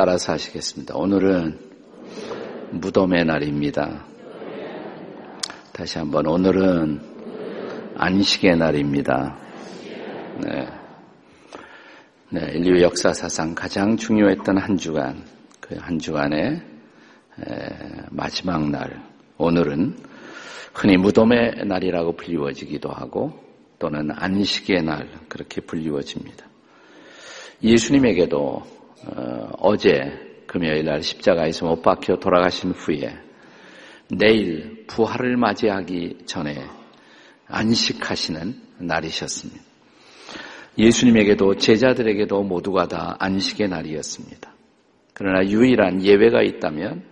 따라서 하시겠습니다. 오늘은 무덤의 날입니다. 다시 한번 오늘은 안식의 날입니다. 네. 네, 인류 역사 사상 가장 중요했던 한 주간, 그 한 주간의 마지막 날, 오늘은 흔히 무덤의 날이라고 불리워지기도 하고 또는 안식의 날 그렇게 불리워집니다. 예수님에게도 어, 제 금요일 날 십자가에서 못 박혀 돌아가신 후에 내일 부활을 맞이하기 전에 안식하시는 날이셨습니다. 예수님에게도 제자들에게도 모두가 다 안식의 날이었습니다. 그러나 유일한 예외가 있다면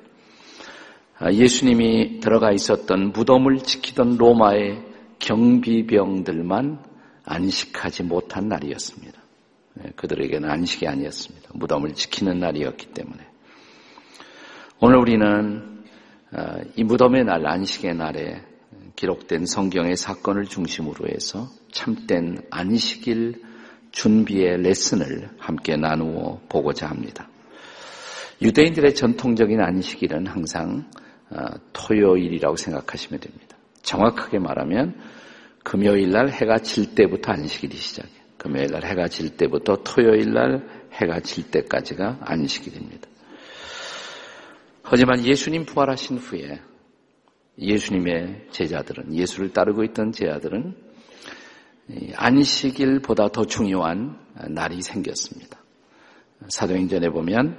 아, 예수님이 들어가 있었던 무덤을 지키던 로마의 경비병들만 안식하지 못한 날이었습니다. 네, 그들에게는 안식이 아니었습니다. 무덤을 지키는 날이었기 때문에. 오늘 우리는 아, 이 무덤의 날, 안식의 날에 기록된 성경의 사건을 중심으로 해서 참된 안식일 준비의 레슨을 함께 나누어 보고자 합니다. 유대인들의 전통적인 안식일은 항상 어, 토요일이라고 생각하시면 됩니다. 정확하게 말하면 금요일 날 해가 질 때부터 안식일이 시작해요. 금요일 날 해가 질 때부터 토요일 날 해가 질 때까지가 안식일입니다. 하지만 예수님 부활하신 후에 예수님의 제자들은 예수를 따르고 있던 제자들은 안식일보다 더 중요한 날이 생겼습니다. 사도행전에 보면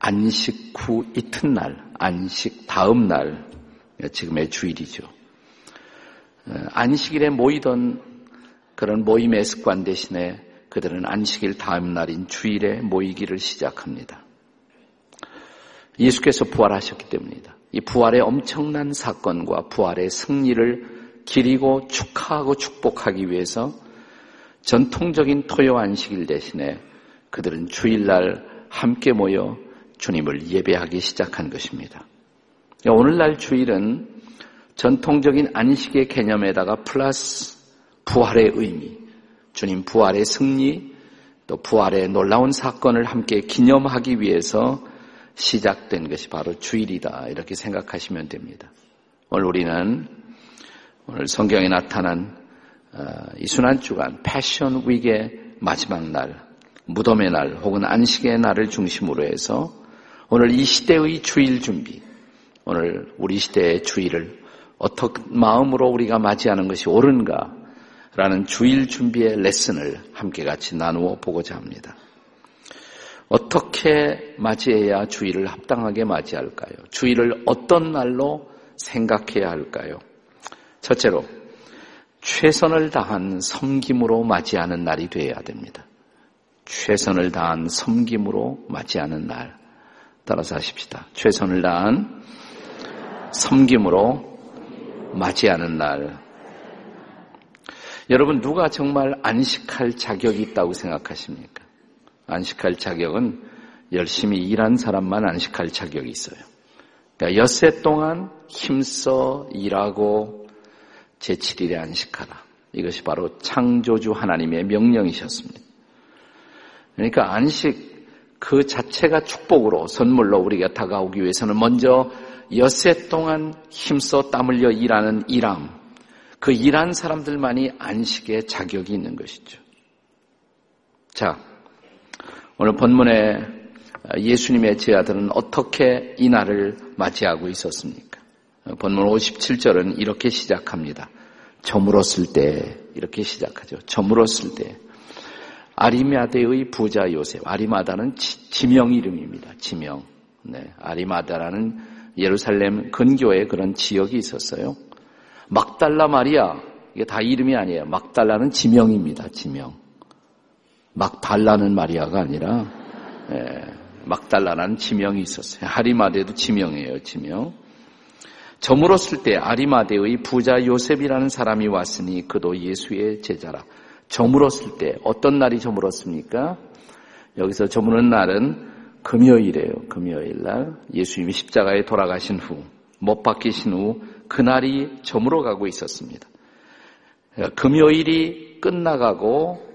안식 후 이튿날, 안식 다음 날, 지금의 주일이죠. 어, 안식일에 모이던 그런 모임의 습관 대신에 그들은 안식일 다음 날인 주일에 모이기를 시작합니다. 예수께서 부활하셨기 때문이다. 이 부활의 엄청난 사건과 부활의 승리를 기리고 축하하고 축복하기 위해서 전통적인 토요 안식일 대신에 그들은 주일날 함께 모여 주님을 예배하기 시작한 것입니다. 오늘날 주일은 전통적인 안식의 개념에다가 플러스 부활의 의미, 주님 부활의 승리, 또 부활의 놀라운 사건을 함께 기념하기 위해서 시작된 것이 바로 주일이다. 이렇게 생각하시면 됩니다. 오늘 우리는 오늘 성경에 나타난 어, 이 순환 주간 패션 위기의 마지막 날, 무덤의 날 혹은 안식의 날을 중심으로 해서 오늘 이 시대의 주일 준비, 오늘 우리 시대의 주일을 어떻게 마음으로 우리가 맞이하는 것이 옳은가 라는 주일 준비의 레슨을 함께 같이 나누어 보고자 합니다. 어떻게 맞이해야 주일을 합당하게 맞이할까요? 주일을 어떤 날로 생각해야 할까요? 첫째로 최선을 다한 섬김으로 맞이하는 날이 되어야 됩니다. 최선을 다한 섬김으로 맞이하는 날. 따라서 하십시다. 최선을 다한 섬김으로 맞이하는 날. 여러분, 누가 정말 안식할 자격이 있다고 생각하십니까? 안식할 자격은 열심히 일한 사람만 안식할 자격이 있어요. 그러니까 엿새 동안 힘써 일하고 제7일에 안식하라. 이것이 바로 창조주 하나님의 명령이셨습니다. 그러니까 안식 그 자체가 축복으로 선물로 우리가 다가오기 위해서는 먼저 엿새 동안 힘써 땀 흘려 일하는 일함, 그 일한 사람들만이 안식의 자격이 있는 것이죠. 자, 오늘 본문에 예수님의 제자들은 어떻게 이 날을 맞이하고 있었습니까? 본문 57절은 이렇게 시작합니다. 저물었을 때 이렇게 시작하죠. 저물었을 때 아리마다의 부자 요셉. 아리마다는 지명 이름입니다. 지명. 네, 아리마다라는 예루살렘 근교에 그런 지역이 있었어요. 막달라 마리아. 이게 다 이름이 아니에요. 막달라는 지명입니다. 지명. 막달라는 마리아가 아니라 네, 막달라라는 지명이 있었어요. 아리마대도 지명이에요. 지명. 저물었을 때 아리마대의 부자 요셉이라는 사람이 왔으니 그도 예수의 제자라. 저물었을 때 어떤 날이 저물었습니까? 여기서 저무는 날은 금요일이에요. 금요일 날 예수님이 십자가에 돌아가신 후 못 박히신 후 그날이 저물어 가고 있었습니다. 금요일이 끝나가고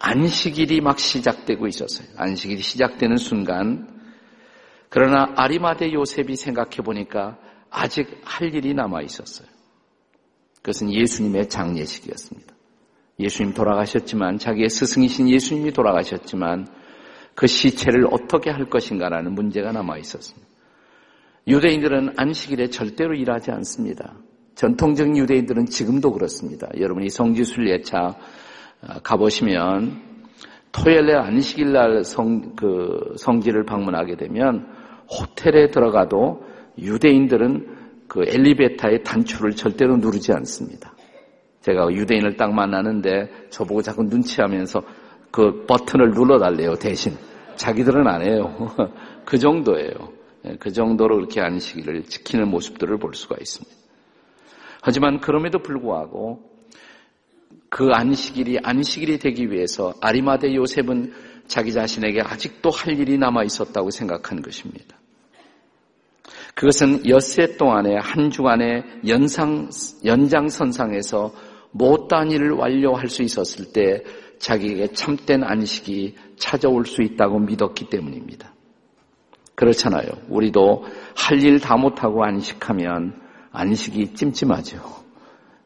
안식일이 막 시작되고 있었어요. 안식일이 시작되는 순간 그러나 아리마대 요셉이 생각해 보니까 아직 할 일이 남아 있었어요. 그것은 예수님의 장례식이었습니다. 예수님 돌아가셨지만 자기의 스승이신 예수님이 돌아가셨지만 그 시체를 어떻게 할 것인가라는 문제가 남아 있었습니다. 유대인들은 안식일에 절대로 일하지 않습니다. 전통적인 유대인들은 지금도 그렇습니다. 여러분이 성지순 예차 아, 가보시면 토요일에 안식일 날 성, 그 성지를 방문하게 되면 호텔에 들어가도 유대인들은 그 엘리베이터의 단추를 절대로 누르지 않습니다. 제가 유대인을 딱 만나는데 저보고 자꾸 눈치하면서 그 버튼을 눌러달래요, 대신. 자기들은 안 해요. 그 정도예요. 예, 그 정도로 그렇게 안식일을 지키는 모습들을 볼 수가 있습니다. 하지만 그럼에도 불구하고 그 안식일이 안식일이 되기 위해서 아리마대 요셉은 자기 자신에게 아직도 할 일이 남아 있었다고 생각한 것입니다. 그것은 엿새 동안에 한 주간의 연상, 연장선상에서 못단 일을 완료할 수 있었을 때 자기에게 참된 안식이 찾아올 수 있다고 믿었기 때문입니다. 그렇잖아요. 우리도 할 일 다 못하고 안식하면 안식이 찜찜하죠.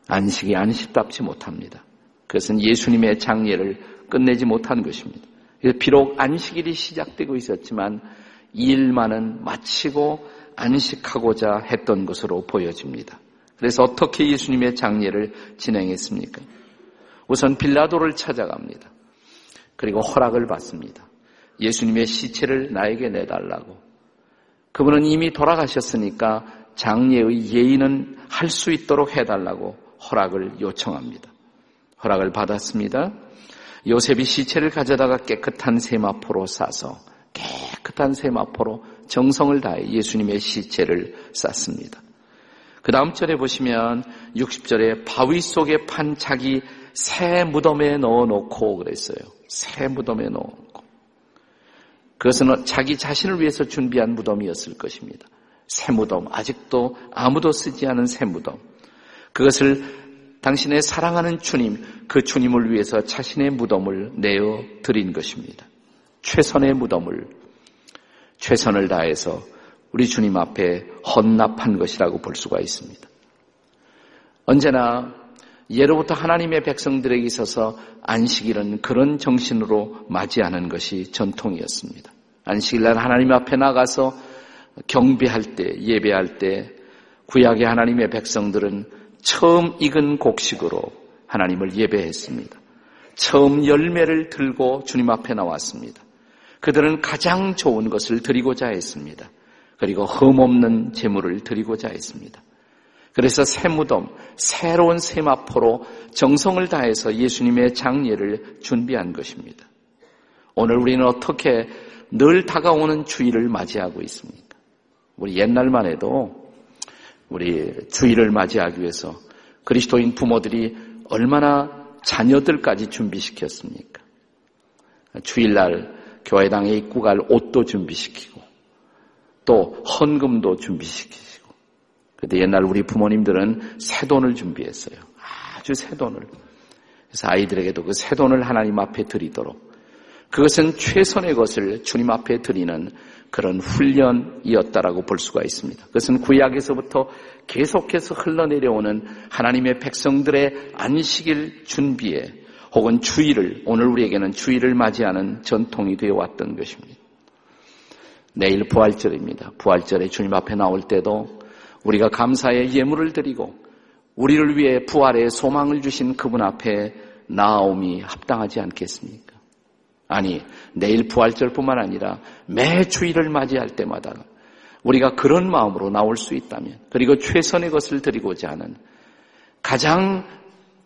안식이 안식답지 못합니다. 그것은 예수님의 장례를 끝내지 못한 것입니다. 비록 안식일이 시작되고 있었지만 이 일만은 마치고 안식하고자 했던 것으로 보여집니다. 그래서 어떻게 예수님의 장례를 진행했습니까? 우선 빌라도를 찾아갑니다. 그리고 허락을 받습니다. 예수님의 시체를 나에게 내달라고. 그분은 이미 돌아가셨으니까 장례의 예의는 할 수 있도록 해달라고 허락을 요청합니다. 허락을 받았습니다. 요셉이 시체를 가져다가 깨끗한 세마포로 싸서 깨끗한 세마포로 정성을 다해 예수님의 시체를 쌌습니다. 그 다음 절에 보시면 60절에 바위 속에 판 자기 새 무덤에 넣어놓고 그랬어요. 새 무덤에 넣어놓고. 그것은 자기 자신을 위해서 준비한 무덤이었을 것입니다. 새 무덤, 아직도 아무도 쓰지 않은 새 무덤. 그것을 당신의 사랑하는 주님, 그 주님을 위해서 자신의 무덤을 내어 드린 것입니다. 최선의 무덤을, 최선을 다해서 우리 주님 앞에 헌납한 것이라고 볼 수가 있습니다. 언제나 예로부터 하나님의 백성들에게 있어서 안식일은 그런 정신으로 맞이하는 것이 전통이었습니다. 안식일날 하나님 앞에 나가서 경배할 때, 예배할 때 구약의 하나님의 백성들은 처음 익은 곡식으로 하나님을 예배했습니다. 처음 열매를 들고 주님 앞에 나왔습니다. 그들은 가장 좋은 것을 드리고자 했습니다. 그리고 흠없는 재물을 드리고자 했습니다. 그래서 새 무덤, 새로운 세마포로 정성을 다해서 예수님의 장례를 준비한 것입니다. 오늘 우리는 어떻게 늘 다가오는 주일을 맞이하고 있습니까? 우리 옛날만 해도 우리 주일을 맞이하기 위해서 그리스도인 부모들이 얼마나 자녀들까지 준비시켰습니까? 주일날 교회당에 입고 갈 옷도 준비시키고 또 헌금도 준비시키시고 그때 옛날 우리 부모님들은 새 돈을 준비했어요. 아주 새 돈을. 그래서 아이들에게도 그 새 돈을 하나님 앞에 드리도록 그것은 최선의 것을 주님 앞에 드리는 그런 훈련이었다라고 볼 수가 있습니다. 그것은 구약에서부터 계속해서 흘러내려오는 하나님의 백성들의 안식일 준비에 혹은 주일을 오늘 우리에게는 주일을 맞이하는 전통이 되어 왔던 것입니다. 내일 부활절입니다. 부활절에 주님 앞에 나올 때도 우리가 감사의 예물을 드리고 우리를 위해 부활의 소망을 주신 그분 앞에 나옴이 합당하지 않겠습니까? 아니, 내일 부활절뿐만 아니라 매 주일을 맞이할 때마다 우리가 그런 마음으로 나올 수 있다면, 그리고 최선의 것을 드리고자 하는 가장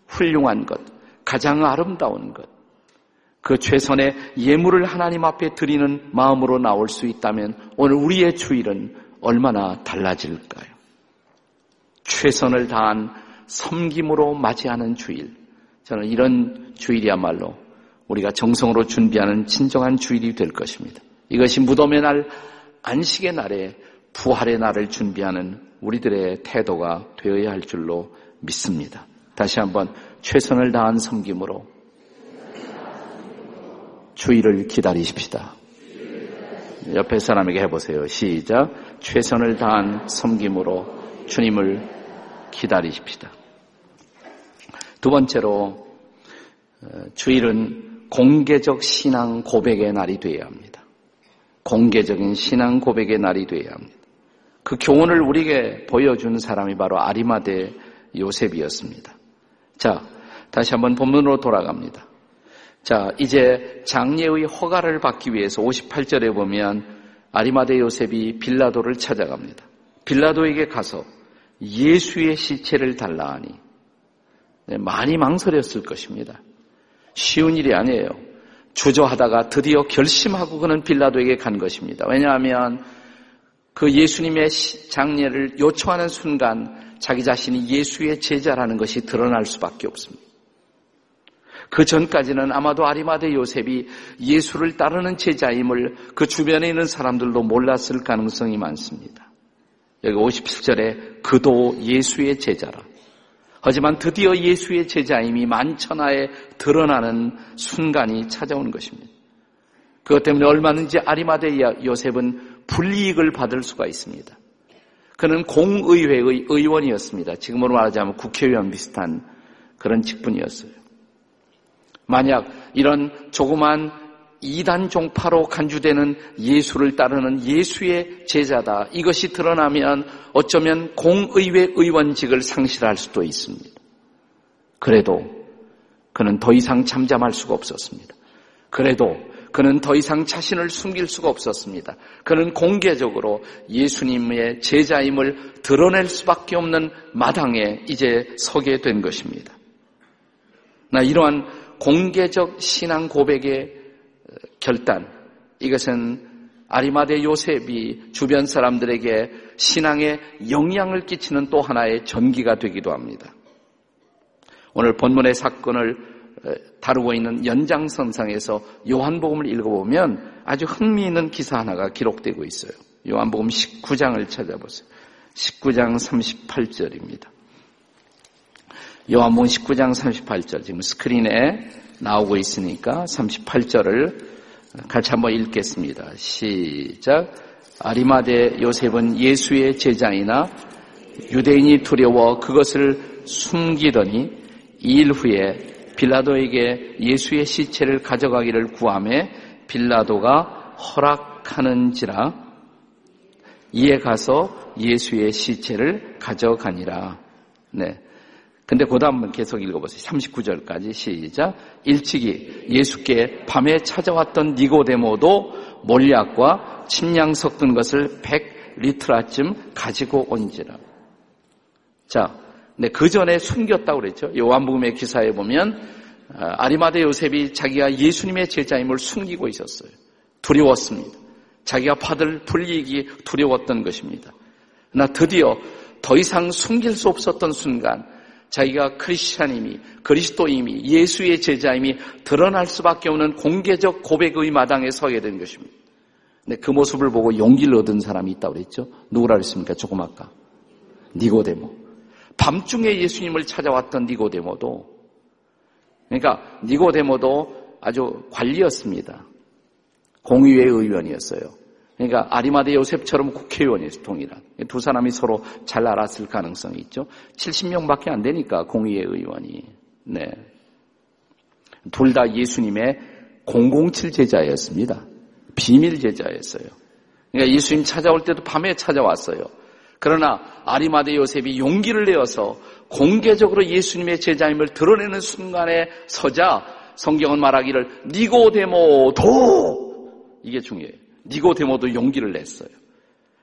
훌륭한 것, 가장 아름다운 것, 그 최선의 예물을 하나님 앞에 드리는 마음으로 나올 수 있다면 오늘 우리의 주일은 얼마나 달라질까요? 최선을 다한 섬김으로 맞이하는 주일. 저는 이런 주일이야말로 우리가 정성으로 준비하는 진정한 주일이 될 것입니다. 이것이 무덤의 날, 안식의 날에 부활의 날을 준비하는 우리들의 태도가 되어야 할 줄로 믿습니다. 다시 한번 최선을 다한 섬김으로 주의를 기다리십시다. 옆에 사람에게 해보세요. 시작. 최선을 다한 섬김으로 주님을 기다리십시다. 두 번째로 어, 주일은 공개적 신앙 고백의 날이 되어야 합니다. 공개적인 신앙 고백의 날이 되어야 합니다. 그 교훈을 우리에게 보여준 사람이 바로 아리마대 요셉이었습니다. 자, 다시 한번 본문으로 돌아갑니다. 자, 이제 장례의 허가를 받기 위해서 58절에 보면 아리마대 요셉이 빌라도를 찾아갑니다. 빌라도에게 가서 예수의 시체를 달라 하니 네, 많이 망설였을 것입니다. 쉬운 일이 아니에요. 주저하다가 드디어 결심하고 그는 빌라도에게 간 것입니다. 왜냐하면 그 예수님의 장례를 요청하는 순간 자기 자신이 예수의 제자라는 것이 드러날 수밖에 없습니다. 그 전까지는 아마도 아리마대 요셉이 예수를 따르는 제자임을 그 주변에 있는 사람들도 몰랐을 가능성이 많습니다. 여기 57절에 그도 예수의 제자라. 하지만 드디어 예수의 제자임이 만천하에 드러나는 순간이 찾아오는 것입니다. 그것 때문에 얼마든지 아리마대 요셉은 불이익을 받을 수가 있습니다. 그는 공의회의 의원이었습니다. 지금으로 말하자면 국회의원 비슷한 그런 직분이었어요. 만약 이런 조그만 이단 종파로 간주되는 예수를 따르는 예수의 제자다. 이것이 드러나면 어쩌면 공의회 의원직을 상실할 수도 있습니다. 그래도 그는 더 이상 잠잠할 수가 없었습니다. 그래도 그는 더 이상 자신을 숨길 수가 없었습니다. 그는 공개적으로 예수님의 제자임을 드러낼 수밖에 없는 마당에 이제 서게 된 것입니다. 나 이러한 공개적 신앙 고백의 결단, 이것은 아리마대 요셉이 주변 사람들에게 신앙에 영향을 끼치는 또 하나의 전기가 되기도 합니다. 오늘 본문의 사건을 다루고 있는 연장선상에서 요한복음을 읽어보면 아주 흥미있는 기사 하나가 기록되고 있어요. 요한복음 19장을 찾아보세요. 19장 38절입니다. 요한복음 19장 38절 지금 스크린에 나오고 있으니까 38절을 같이 한번 읽겠습니다. 시작. 아리마대 요셉은 예수의 제자이나 유대인이 두려워 그것을 숨기더니 이일 후에 빌라도에게 예수의 시체를 가져가기를 구함에 빌라도가 허락하는지라 이에 가서 예수의 시체를 가져가니라. 네. 근데 그 다음 계속 읽어보세요. 39절까지 시작. 일찍이 예수께 밤에 찾아왔던 니고데모도 몰약과 침량 섞은 것을 100리트라쯤 가지고 온지라. 자, 네, 그 전에 숨겼다고 그랬죠. 요한복음의 기사에 보면 아, 아리마대 요셉이 자기가 예수님의 제자임을 숨기고 있었어요. 두려웠습니다. 자기가 받을 불이익이 두려웠던 것입니다. 나 드디어 더 이상 숨길 수 없었던 순간 자기가 크리스찬임이 그리스도임이 예수의 제자임이 드러날 수밖에 없는 공개적 고백의 마당에 서게 된 것입니다. 근데 그 모습을 보고 용기를 얻은 사람이 있다고 그랬죠. 누구라 그랬습니까? 조금 아까. 니고데모. 밤중에 예수님을 찾아왔던 니고데모도 그러니까 니고데모도 아주 관리였습니다. 공의회 의원이었어요. 그러니까 아리마대 요셉처럼 국회의원이었어요, 동일한. 두 사람이 서로 잘 알았을 가능성이 있죠. 70명밖에 안 되니까 공의회 의원이. 네. 둘 다 예수님의 007 제자였습니다. 비밀 제자였어요. 그러니까 예수님 찾아올 때도 밤에 찾아왔어요. 그러나 아리마대 요셉이 용기를 내어서 공개적으로 예수님의 제자임을 드러내는 순간에 서자 성경은 말하기를 니고데모도 이게 중요해요. 니고데모도 용기를 냈어요.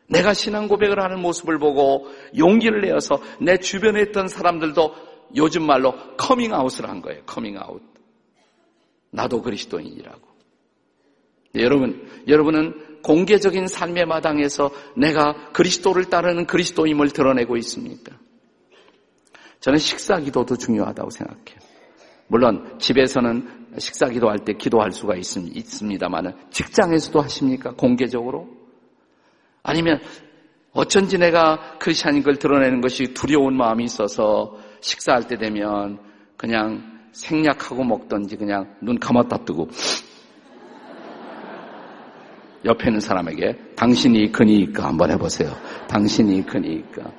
내가 신앙 고백을 하는 모습을 보고 용기를 내어서 내 주변에 있던 사람들도 요즘 말로 커밍아웃을 한 거예요. 커밍아웃. 나도 그리스도인이라고. 네, 여러분, 여러분은 공개적인 삶의 마당에서 내가 그리스도를 따르는 그리스도임을 드러내고 있습니까? 저는 식사 기도도 중요하다고 생각해요. 물론 집에서는 식사 기도할 때 기도할 수가 있습니다만 직장에서도 하십니까? 공개적으로? 아니면 어쩐지 내가 크리스찬인 걸 드러내는 것이 두려운 마음이 있어서 식사할 때 되면 그냥 생략하고 먹던지 그냥 눈 감았다 뜨고 옆에 있는 사람에게 당신이 그니까 한번 해보세요. 당신이 그니까.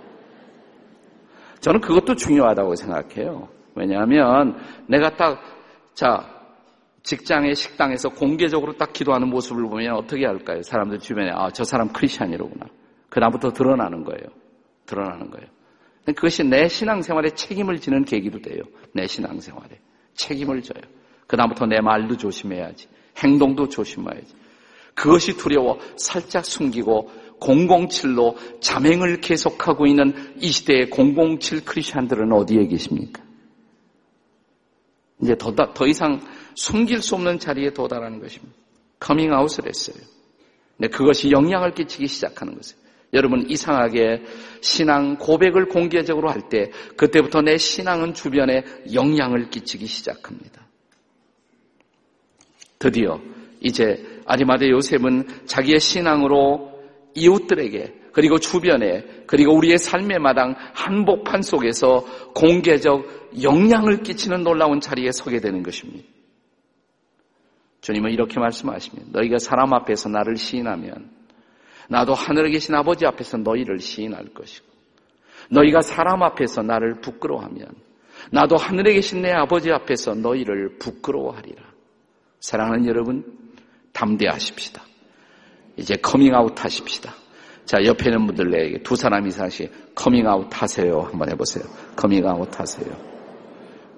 저는 그것도 중요하다고 생각해요. 왜냐하면 내가 딱, 자, 직장의 식당에서 공개적으로 딱 기도하는 모습을 보면 어떻게 할까요? 사람들 주변에, 아, 저 사람 크리스찬이로구나. 그다음부터 드러나는 거예요. 드러나는 거예요. 그것이 내 신앙생활에 책임을 지는 계기도 돼요. 내 신앙생활에. 책임을 져요. 그다음부터 내 말도 조심해야지. 행동도 조심해야지. 그것이 두려워 살짝 숨기고 007로 잠행을 계속하고 있는 이 시대의 007 크리스천들은 어디에 계십니까? 이제 더, 더 이상 숨길 수 없는 자리에 도달하는 것입니다. 커밍아웃을 했어요. 근데 그것이 영향을 끼치기 시작하는 것이에요. 여러분 이상하게 신앙 고백을 공개적으로 할 때 그때부터 내 신앙은 주변에 영향을 끼치기 시작합니다. 드디어 이제 아리마대 요셉은 자기의 신앙으로 이웃들에게 그리고 주변에 그리고 우리의 삶의 마당 한복판 속에서 공개적 영향을 끼치는 놀라운 자리에 서게 되는 것입니다. 주님은 이렇게 말씀하십니다. 너희가 사람 앞에서 나를 시인하면 나도 하늘에 계신 아버지 앞에서 너희를 시인할 것이고 너희가 사람 앞에서 나를 부끄러워하면 나도 하늘에 계신 내 아버지 앞에서 너희를 부끄러워하리라. 사랑하는 여러분, 담대하십시다. 이제 커밍아웃 하십시다. 자, 옆에 있는 분들에게 두 사람 이상씩 커밍아웃 하세요. 한번 해보세요. 커밍아웃 하세요.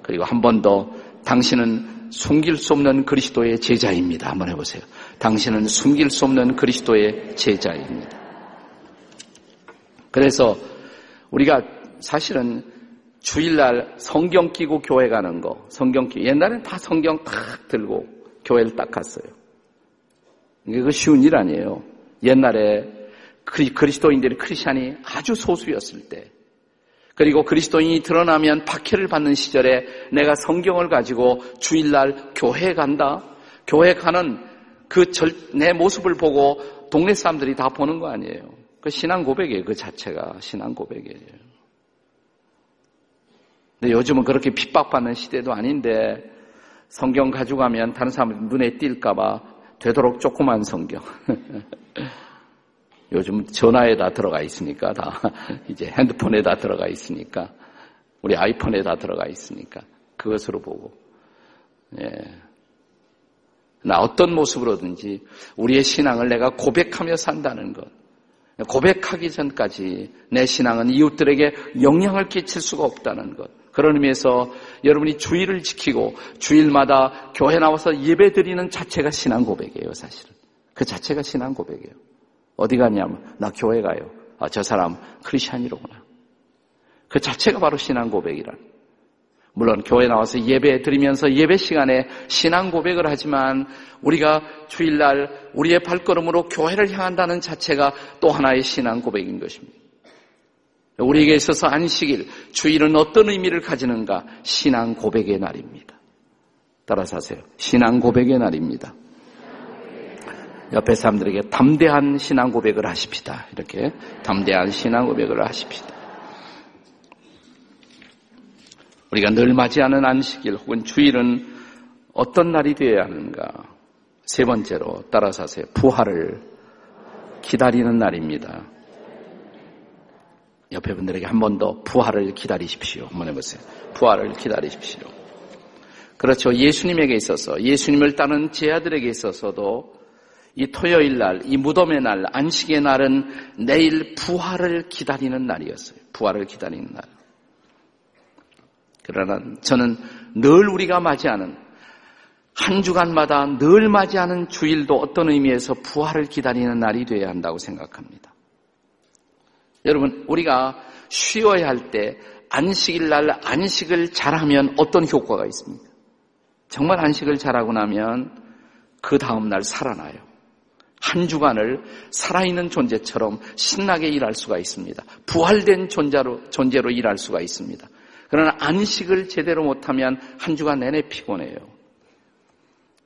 그리고 한 번 더 당신은 숨길 수 없는 그리스도의 제자입니다. 한번 해보세요. 당신은 숨길 수 없는 그리스도의 제자입니다. 그래서 우리가 사실은 주일날 성경 끼고 교회 가는 거, 성경 끼 옛날엔 다 성경 탁 들고 교회를 딱 갔어요. 이게 그 쉬운 일 아니에요. 옛날에 그리스도인들이 크리스찬이 아주 소수였을 때, 그리고 그리스도인이 드러나면 박해를 받는 시절에 내가 성경을 가지고 주일날 교회 간다. 교회 가는 그내 모습을 보고 동네 사람들이 다 보는 거 아니에요. 그 신앙 고백이에요. 그 자체가 신앙 고백이에요. 근데 요즘은 그렇게 핍박받는 시대도 아닌데 성경 가져가면 다른 사람 눈에 띌까봐 되도록 조그만 성경. 요즘 전화에 다 들어가 있으니까 다 이제 핸드폰에 다 들어가 있으니까 우리 아이폰에 다 들어가 있으니까 그것으로 보고 예. 나 어떤 모습으로든지 우리의 신앙을 내가 고백하며 산다는 것. 고백하기 전까지 내 신앙은 이웃들에게 영향을 끼칠 수가 없다는 것. 그런 의미에서 여러분이 주일을 지키고 주일마다 교회 나와서 예배 드리는 자체가 신앙 고백이에요, 사실은. 그 자체가 신앙 고백이에요. 어디 가냐면, 나 교회 가요. 아, 저 사람 크리스찬이로구나. 그 자체가 바로 신앙 고백이란. 물론 교회 나와서 예배 드리면서 예배 시간에 신앙 고백을 하지만 우리가 주일날 우리의 발걸음으로 교회를 향한다는 자체가 또 하나의 신앙 고백인 것입니다. 우리에게 있어서 안식일, 주일은 어떤 의미를 가지는가? 신앙 고백의 날입니다. 따라서 하세요. 신앙 고백의 날입니다. 옆에 사람들에게 담대한 신앙 고백을 하십시다. 이렇게 담대한 신앙 고백을 하십시다. 우리가 늘 맞이하는 안식일 혹은 주일은 어떤 날이 되어야 하는가? 세 번째로 따라서 하세요. 부활을 기다리는 날입니다. 옆에 분들에게 한 번 더 부활을 기다리십시오. 한번 해보세요. 부활을 기다리십시오. 그렇죠. 예수님에게 있어서, 예수님을 따른 제 아들에게 있어서도 이 토요일 날, 이 무덤의 날, 안식의 날은 내일 부활을 기다리는 날이었어요. 부활을 기다리는 날. 그러나 저는 늘 우리가 맞이하는 한 주간마다 늘 맞이하는 주일도 어떤 의미에서 부활을 기다리는 날이 되어야 한다고 생각합니다. 여러분, 우리가 쉬어야 할 때 안식일 날 안식을 잘하면 어떤 효과가 있습니까? 정말 안식을 잘하고 나면 그 다음날 살아나요. 한 주간을 살아있는 존재처럼 신나게 일할 수가 있습니다. 부활된 존재로, 존재로 일할 수가 있습니다. 그러나 안식을 제대로 못하면 한 주간 내내 피곤해요.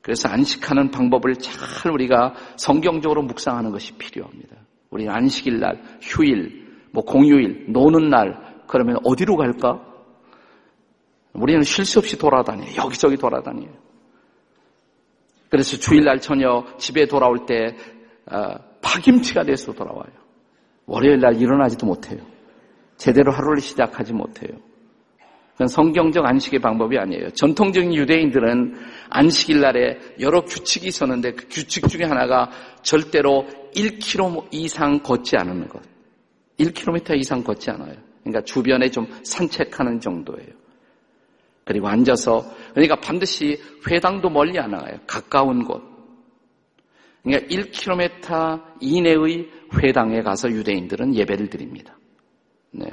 그래서 안식하는 방법을 잘 우리가 성경적으로 묵상하는 것이 필요합니다. 우리 안식일 날, 휴일, 뭐 공휴일, 노는 날, 그러면 어디로 갈까? 우리는 쉴수 없이 돌아다녀요. 여기저기 돌아다녀요. 그래서 주일날 저녁 집에 돌아올 때 어, 파김치가 돼서 돌아와요. 월요일 날 일어나지도 못해요. 제대로 하루를 시작하지 못해요. 그건 성경적 안식의 방법이 아니에요. 전통적인 유대인들은 안식일 날에 여러 규칙이 있었는데 그 규칙 중에 하나가 절대로 1km 이상 걷지 않는 것. 1km 이상 걷지 않아요. 그러니까 주변에 좀 산책하는 정도예요. 그리고 앉아서 그러니까 반드시 회당도 멀리 안 나가요. 가까운 곳. 그러니까 1km 이내의 회당에 가서 유대인들은 예배를 드립니다. 네.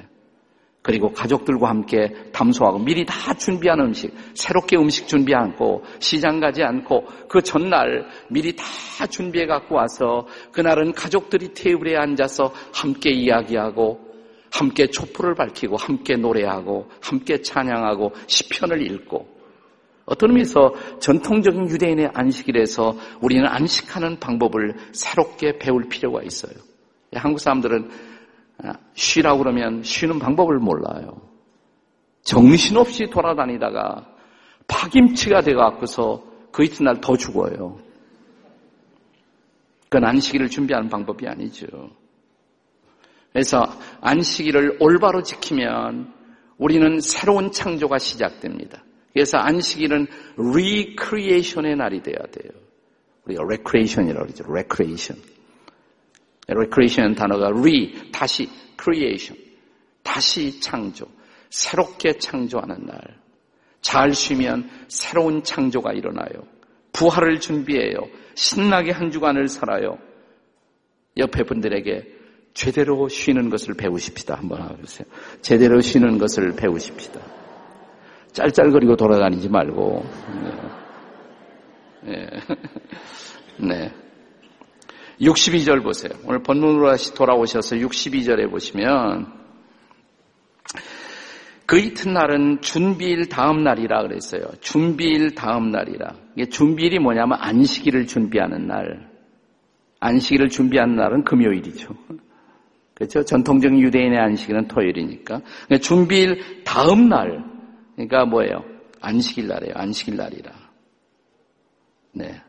그리고 가족들과 함께 담소하고 미리 다 준비한 음식, 새롭게 음식 준비 않고 시장 가지 않고 그 전날 미리 다 준비해 갖고 와서 그날은 가족들이 테이블에 앉아서 함께 이야기하고 함께 촛불을 밝히고 함께 노래하고 함께 찬양하고 시편을 읽고 어떤 의미에서 전통적인 유대인의 안식일에서 우리는 안식하는 방법을 새롭게 배울 필요가 있어요. 한국 사람들은 아, 쉬라고 그러면 쉬는 방법을 몰라요. 정신없이 돌아다니다가 파김치가 돼갖고서 그 이튿날 더 죽어요. 그건 안식일을 준비하는 방법이 아니죠. 그래서 안식일을 올바로 지키면 우리는 새로운 창조가 시작됩니다. 그래서 안식일은 recreation의 날이 돼야 돼요. 우리가 recreation이라고 그러죠. recreation. recreation 단어가 re, 다시 creation, 다시 창조, 새롭게 창조하는 날. 잘 쉬면 새로운 창조가 일어나요. 부활을 준비해요. 신나게 한 주간을 살아요. 옆에 분들에게 제대로 쉬는 것을 배우십시다. 한번 하세요. 제대로 쉬는 것을 배우십시다. 짤짤거리고 돌아다니지 말고. 네. 네. 네. 62절 보세요. 오늘 본문으로 다시 돌아오셔서 62절에 보시면 그 이튿날은 준비일 다음 날이라 그랬어요. 준비일 다음 날이라. 이게 준비일이 뭐냐면 안식일을 준비하는 날. 안식일을 준비하는 날은 금요일이죠. 그렇죠? 전통적인 유대인의 안식일은 토요일이니까. 그러니까 준비일 다음 날. 그러니까 뭐예요? 안식일 날이에요. 안식일 날이라. 네.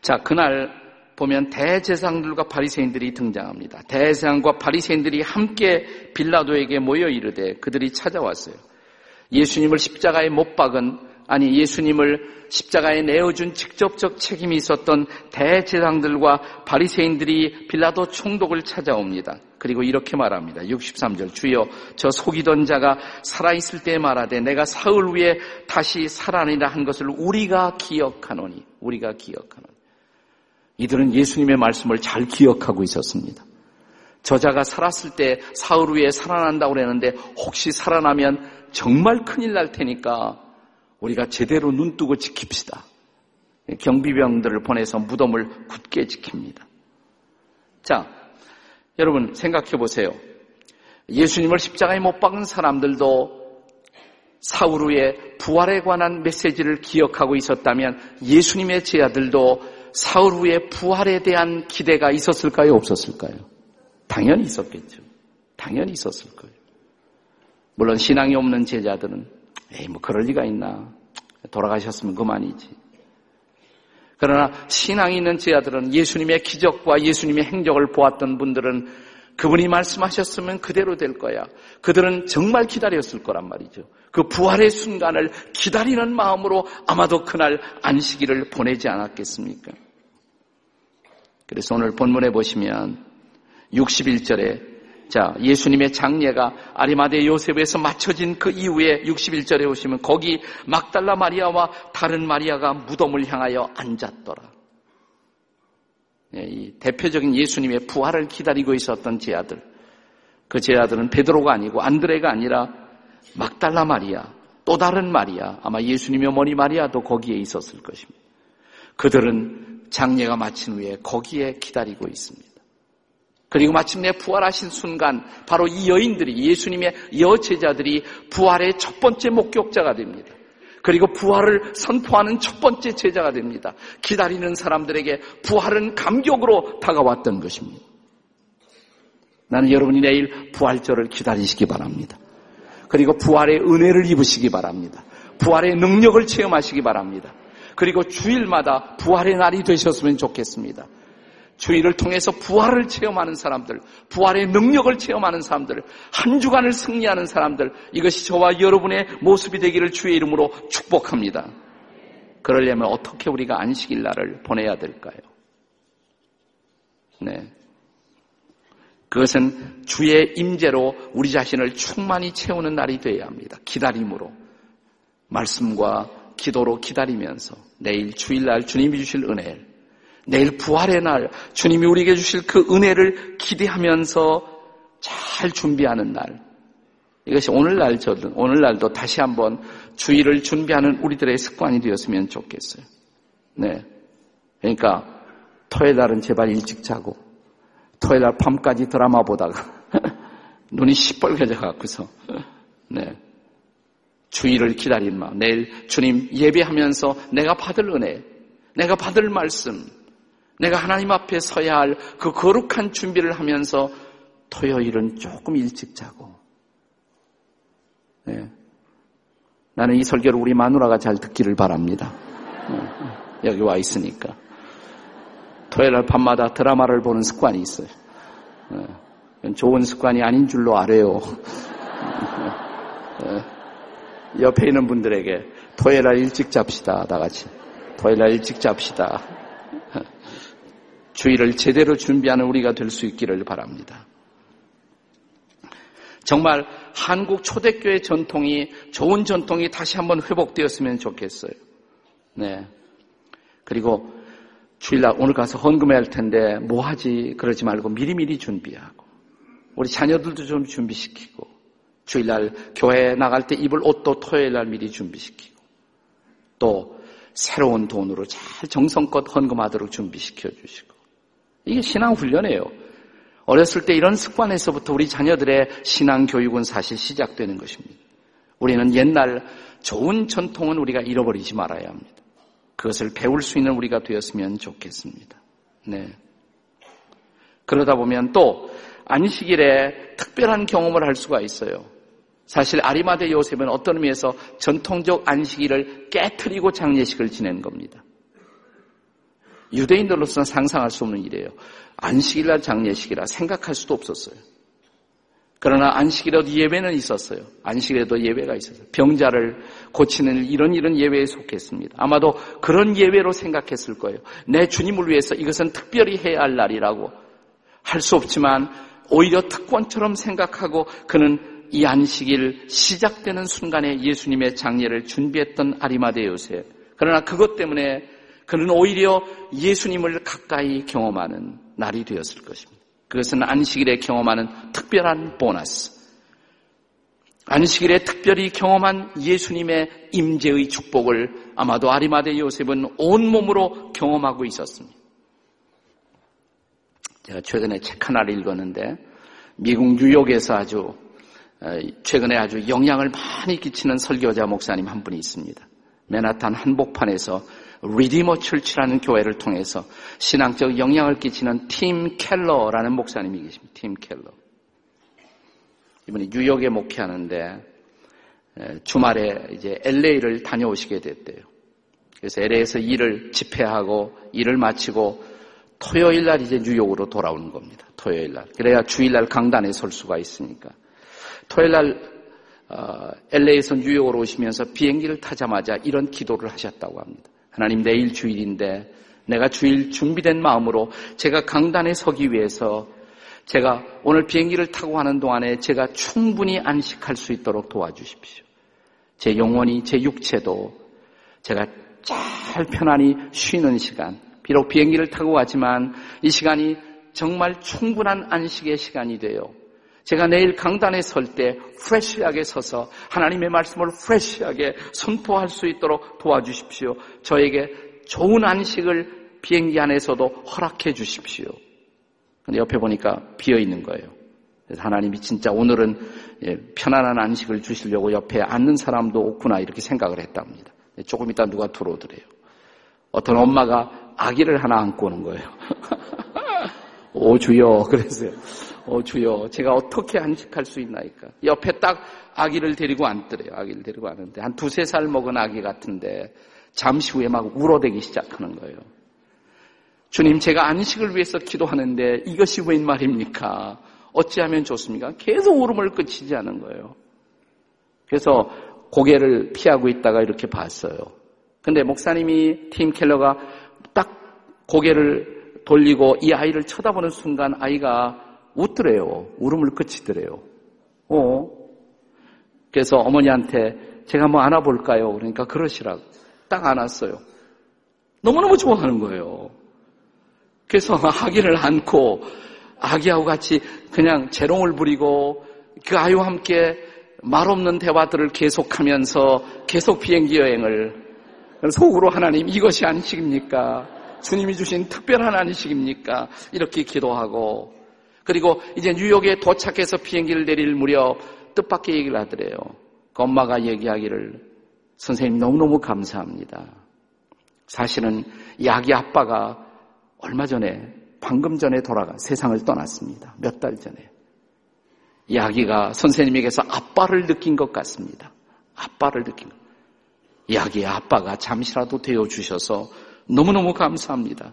자, 그날 보면 대제사장들과 바리새인들이 등장합니다. 대제사장과 바리새인들이 함께 빌라도에게 모여 이르되 그들이 찾아왔어요. 예수님을 십자가에 못 박은 아니 예수님을 십자가에 내어준 직접적 책임이 있었던 대제사장들과 바리새인들이 빌라도 총독을 찾아옵니다. 그리고 이렇게 말합니다. 63절 주여 저 속이던 자가 살아있을 때 말하되 내가 사흘 후에 다시 살아나리라 한 것을 우리가 기억하노니 우리가 기억하노니 이들은 예수님의 말씀을 잘 기억하고 있었습니다. 저자가 살았을 때 사흘 후에 살아난다고 그랬는데 혹시 살아나면 정말 큰일 날 테니까 우리가 제대로 눈 뜨고 지킵시다. 경비병들을 보내서 무덤을 굳게 지킵니다. 자, 여러분 생각해 보세요. 예수님을 십자가에 못 박은 사람들도 사흘 후에 부활에 관한 메시지를 기억하고 있었다면 예수님의 제자들도 사흘 후에 부활에 대한 기대가 있었을까요? 없었을까요? 당연히 있었겠죠. 당연히 있었을 거예요. 물론 신앙이 없는 제자들은 에이 뭐 그럴 리가 있나 돌아가셨으면 그만이지. 그러나 신앙이 있는 제자들은 예수님의 기적과 예수님의 행적을 보았던 분들은 그분이 말씀하셨으면 그대로 될 거야. 그들은 정말 기다렸을 거란 말이죠. 그 부활의 순간을 기다리는 마음으로 아마도 그날 안식일을 보내지 않았겠습니까? 그래서 오늘 본문에 보시면 61절에 자, 예수님의 장례가 아리마대 요셉에서 맞춰진 그 이후에 61절에 오시면 거기 막달라 마리아와 다른 마리아가 무덤을 향하여 앉았더라. 예, 이 대표적인 예수님의 부활을 기다리고 있었던 제 아들. 그 제 아들은 베드로가 아니고 안드레가 아니라 막달라 마리아, 또 다른 마리아, 아마 예수님의 어머니 마리아도 거기에 있었을 것입니다. 그들은 장례가 마친 후에 거기에 기다리고 있습니다. 그리고 마침내 부활하신 순간 바로 이 여인들이 예수님의 여제자들이 부활의 첫 번째 목격자가 됩니다. 그리고 부활을 선포하는 첫 번째 제자가 됩니다. 기다리는 사람들에게 부활은 감격으로 다가왔던 것입니다. 나는 여러분이 내일 부활절을 기다리시기 바랍니다. 그리고 부활의 은혜를 입으시기 바랍니다. 부활의 능력을 체험하시기 바랍니다. 그리고 주일마다 부활의 날이 되셨으면 좋겠습니다. 주일을 통해서 부활을 체험하는 사람들, 부활의 능력을 체험하는 사람들, 한 주간을 승리하는 사람들, 이것이 저와 여러분의 모습이 되기를 주의 이름으로 축복합니다. 그러려면 어떻게 우리가 안식일 날을 보내야 될까요? 네. 그것은 주의 임재로 우리 자신을 충만히 채우는 날이 되어야 합니다. 기다림으로. 말씀과 기도로 기다리면서 내일 주일날 주님이 주실 은혜를 내일 부활의 날 주님이 우리에게 주실 그 은혜를 기대하면서 잘 준비하는 날. 이것이 오늘날 저든 오늘날도 다시 한번 주일을 준비하는 우리들의 습관이 되었으면 좋겠어요. 네. 그러니까 토요일 날은 제발 일찍 자고 토요일 날 밤까지 드라마 보다가 눈이 시뻘개져 갖고서 네. 주일을 기다린 마음. 내일 주님 예배하면서 내가 받을 은혜, 내가 받을 말씀, 내가 하나님 앞에 서야 할 그 거룩한 준비를 하면서 토요일은 조금 일찍 자고. 네. 나는 이 설교를 우리 마누라가 잘 듣기를 바랍니다. 네. 여기 와 있으니까. 토요일 날 밤마다 드라마를 보는 습관이 있어요. 네. 좋은 습관이 아닌 줄로 알아요. 네. 옆에 있는 분들에게 토요일 날 일찍 잡시다. 다 같이. 토요일 날 일찍 잡시다. 주의를 제대로 준비하는 우리가 될 수 있기를 바랍니다. 정말 한국 초대교회 전통이 좋은 전통이 다시 한번 회복되었으면 좋겠어요. 네. 그리고 주일날 오늘 가서 헌금해야 할 텐데 뭐 하지 그러지 말고 미리미리 준비하고 우리 자녀들도 좀 준비시키고 주일날 교회 나갈 때 입을 옷도 토요일날 미리 준비시키고 또 새로운 돈으로 잘 정성껏 헌금하도록 준비시켜 주시고 이게 신앙 훈련이에요. 어렸을 때 이런 습관에서부터 우리 자녀들의 신앙 교육은 사실 시작되는 것입니다. 우리는 옛날 좋은 전통은 우리가 잃어버리지 말아야 합니다. 그것을 배울 수 있는 우리가 되었으면 좋겠습니다. 네. 그러다 보면 또 안식일에 특별한 경험을 할 수가 있어요. 사실 아리마대 요셉은 어떤 의미에서 전통적 안식일을 깨뜨리고 장례식을 지낸 겁니다. 유대인들로서는 상상할 수 없는 일이에요. 안식일날 장례식이라 생각할 수도 없었어요. 그러나 안식일에도 예배는 있었어요. 안식일에도 예배가 있었어요. 병자를 고치는 이런 일은 예배에 속했습니다. 아마도 그런 예배로 생각했을 거예요. 내 주님을 위해서 이것은 특별히 해야 할 날이라고 할 수 없지만 오히려 특권처럼 생각하고 그는 이 안식일 시작되는 순간에 예수님의 장례를 준비했던 아리마대 요셉. 그러나 그것 때문에 그는 오히려 예수님을 가까이 경험하는 날이 되었을 것입니다. 그것은 안식일에 경험하는 특별한 보너스. 안식일에 특별히 경험한 예수님의 임재의 축복을 아마도 아리마대 요셉은 온몸으로 경험하고 있었습니다. 제가 최근에 책 하나를 읽었는데 미국 뉴욕에서 아주 어, 최근에 아주 영향을 많이 끼치는 설교자 목사님 한 분이 있습니다. 맨하탄 한복판에서 리디머 철치라는 교회를 통해서 신앙적 영향을 끼치는 팀 켈러라는 목사님이 계십니다. 팀 켈러. 이분이 뉴욕에 목회하는데 주말에 이제 LA를 다녀오시게 됐대요. 그래서 LA에서 일을 집회하고 일을 마치고 토요일 날 이제 뉴욕으로 돌아오는 겁니다. 토요일 날. 그래야 주일 날 강단에 설 수가 있으니까. 토요일 날 어, LA에서 뉴욕으로 오시면서 비행기를 타자마자 이런 기도를 하셨다고 합니다. 하나님 내일 주일인데 내가 주일 준비된 마음으로 제가 강단에 서기 위해서 제가 오늘 비행기를 타고 가는 동안에 제가 충분히 안식할 수 있도록 도와주십시오. 제 영혼이, 제 육체도 제가 잘 편안히 쉬는 시간, 비록 비행기를 타고 가지만 이 시간이 정말 충분한 안식의 시간이 돼요. 제가 내일 강단에 설 때 프레쉬하게 서서 하나님의 말씀을 프레쉬하게 선포할 수 있도록 도와주십시오. 저에게 좋은 안식을 비행기 안에서도 허락해 주십시오. 근데 옆에 보니까 비어 있는 거예요. 그래서 하나님이 진짜 오늘은 예, 편안한 안식을 주시려고 옆에 앉는 사람도 없구나 이렇게 생각을 했답니다. 조금 이따 누가 들어오더래요. 어떤 엄마가 아기를 하나 안고 오는 거예요. 오 주여 그랬어요. 오 주여 제가 어떻게 안식할 수 있나이까. 옆에 딱 아기를 데리고 앉더래요. 아기를 데리고 앉는데 한 두세 살 먹은 아기 같은데 잠시 후에 막 울어대기 시작하는 거예요. 주님, 제가 안식을 위해서 기도하는데 이것이 웬 말입니까? 어찌하면 좋습니까? 계속 울음을 끝이지 않은 거예요. 그래서 고개를 피하고 있다가 이렇게 봤어요. 근데 목사님이 팀 켈러가 딱 고개를 돌리고 이 아이를 쳐다보는 순간 아이가 웃더래요. 울음을 그치더래요. 어. 그래서 어머니한테 제가 뭐 안아볼까요? 그러니까 그러시라고. 딱 안았어요. 너무너무 좋아하는 거예요. 그래서 아기를 안고 아기하고 같이 그냥 재롱을 부리고 그 아이와 함께 말없는 대화들을 계속하면서 계속 비행기 여행을 속으로 하나님 이것이 안식입니까? 주님이 주신 특별한 안식입니까? 이렇게 기도하고 그리고 이제 뉴욕에 도착해서 비행기를 내릴 무렵 뜻밖의 얘기를 하더래요. 그 엄마가 얘기하기를 선생님 너무너무 감사합니다. 사실은 이 아기 아빠가 얼마 전에 방금 전에 돌아가 세상을 떠났습니다. 몇 달 전에. 이 아기가 선생님에게서 아빠를 느낀 것 같습니다. 아빠를 느낀 것. 이 아기의 아빠가 잠시라도 되어 주셔서 너무너무 감사합니다.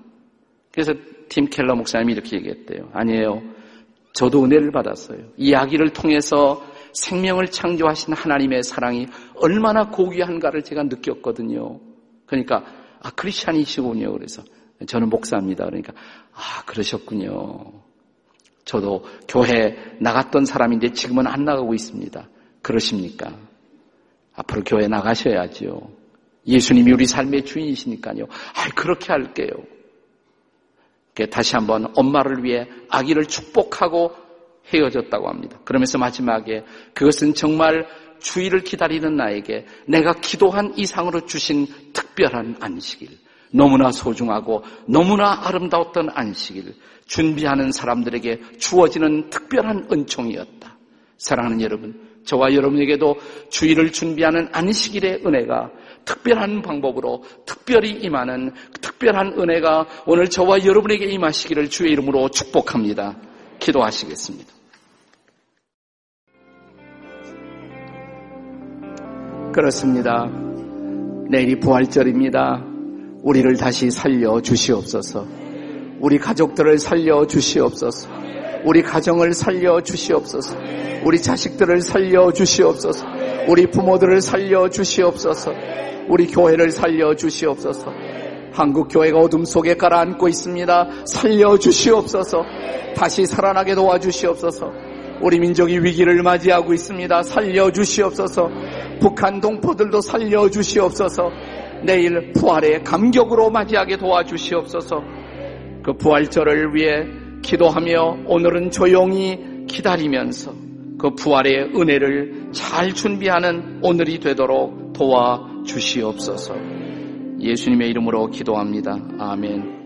그래서 팀 켈러 목사님이 이렇게 얘기했대요. 아니에요. 저도 은혜를 받았어요. 이 아기를 통해서 생명을 창조하신 하나님의 사랑이 얼마나 고귀한가를 제가 느꼈거든요. 그러니까 아 크리스찬이시군요. 그래서 저는 목사입니다. 그러니까 아 그러셨군요. 저도 교회 나갔던 사람인데 지금은 안 나가고 있습니다. 그러십니까? 앞으로 교회 나가셔야지요. 예수님이 우리 삶의 주인이시니까요. 아, 그렇게 할게요. 다시 한번 엄마를 위해 아기를 축복하고 헤어졌다고 합니다. 그러면서 마지막에 그것은 정말 주의를 기다리는 나에게 내가 기도한 이상으로 주신 특별한 안식일, 너무나 소중하고 너무나 아름다웠던 안식일, 준비하는 사람들에게 주어지는 특별한 은총이었다. 사랑하는 여러분, 저와 여러분에게도 주의를 준비하는 안식일의 은혜가 특별한 방법으로 특별히 임하는 특별한 은혜가 오늘 저와 여러분에게 임하시기를 주의 이름으로 축복합니다. 기도하시겠습니다. 그렇습니다. 내일이 부활절입니다. 우리를 다시 살려 주시옵소서. 우리 가족들을 살려 주시옵소서. 우리 가정을 살려 주시옵소서. 우리 자식들을 살려 주시옵소서. 우리 부모들을 살려 주시옵소서. 우리 교회를 살려 주시옵소서. 한국 교회가 어둠 속에 가라앉고 있습니다. 살려 주시옵소서. 다시 살아나게 도와주시옵소서. 우리 민족이 위기를 맞이하고 있습니다. 살려 주시옵소서. 북한 동포들도 살려 주시옵소서. 내일 부활의 감격으로 맞이하게 도와주시옵소서. 그 부활절을 위해 기도하며 오늘은 조용히 기다리면서 그 부활의 은혜를 잘 준비하는 오늘이 되도록 도와 주시옵소서. 예수님의 이름으로 기도합니다. 아멘.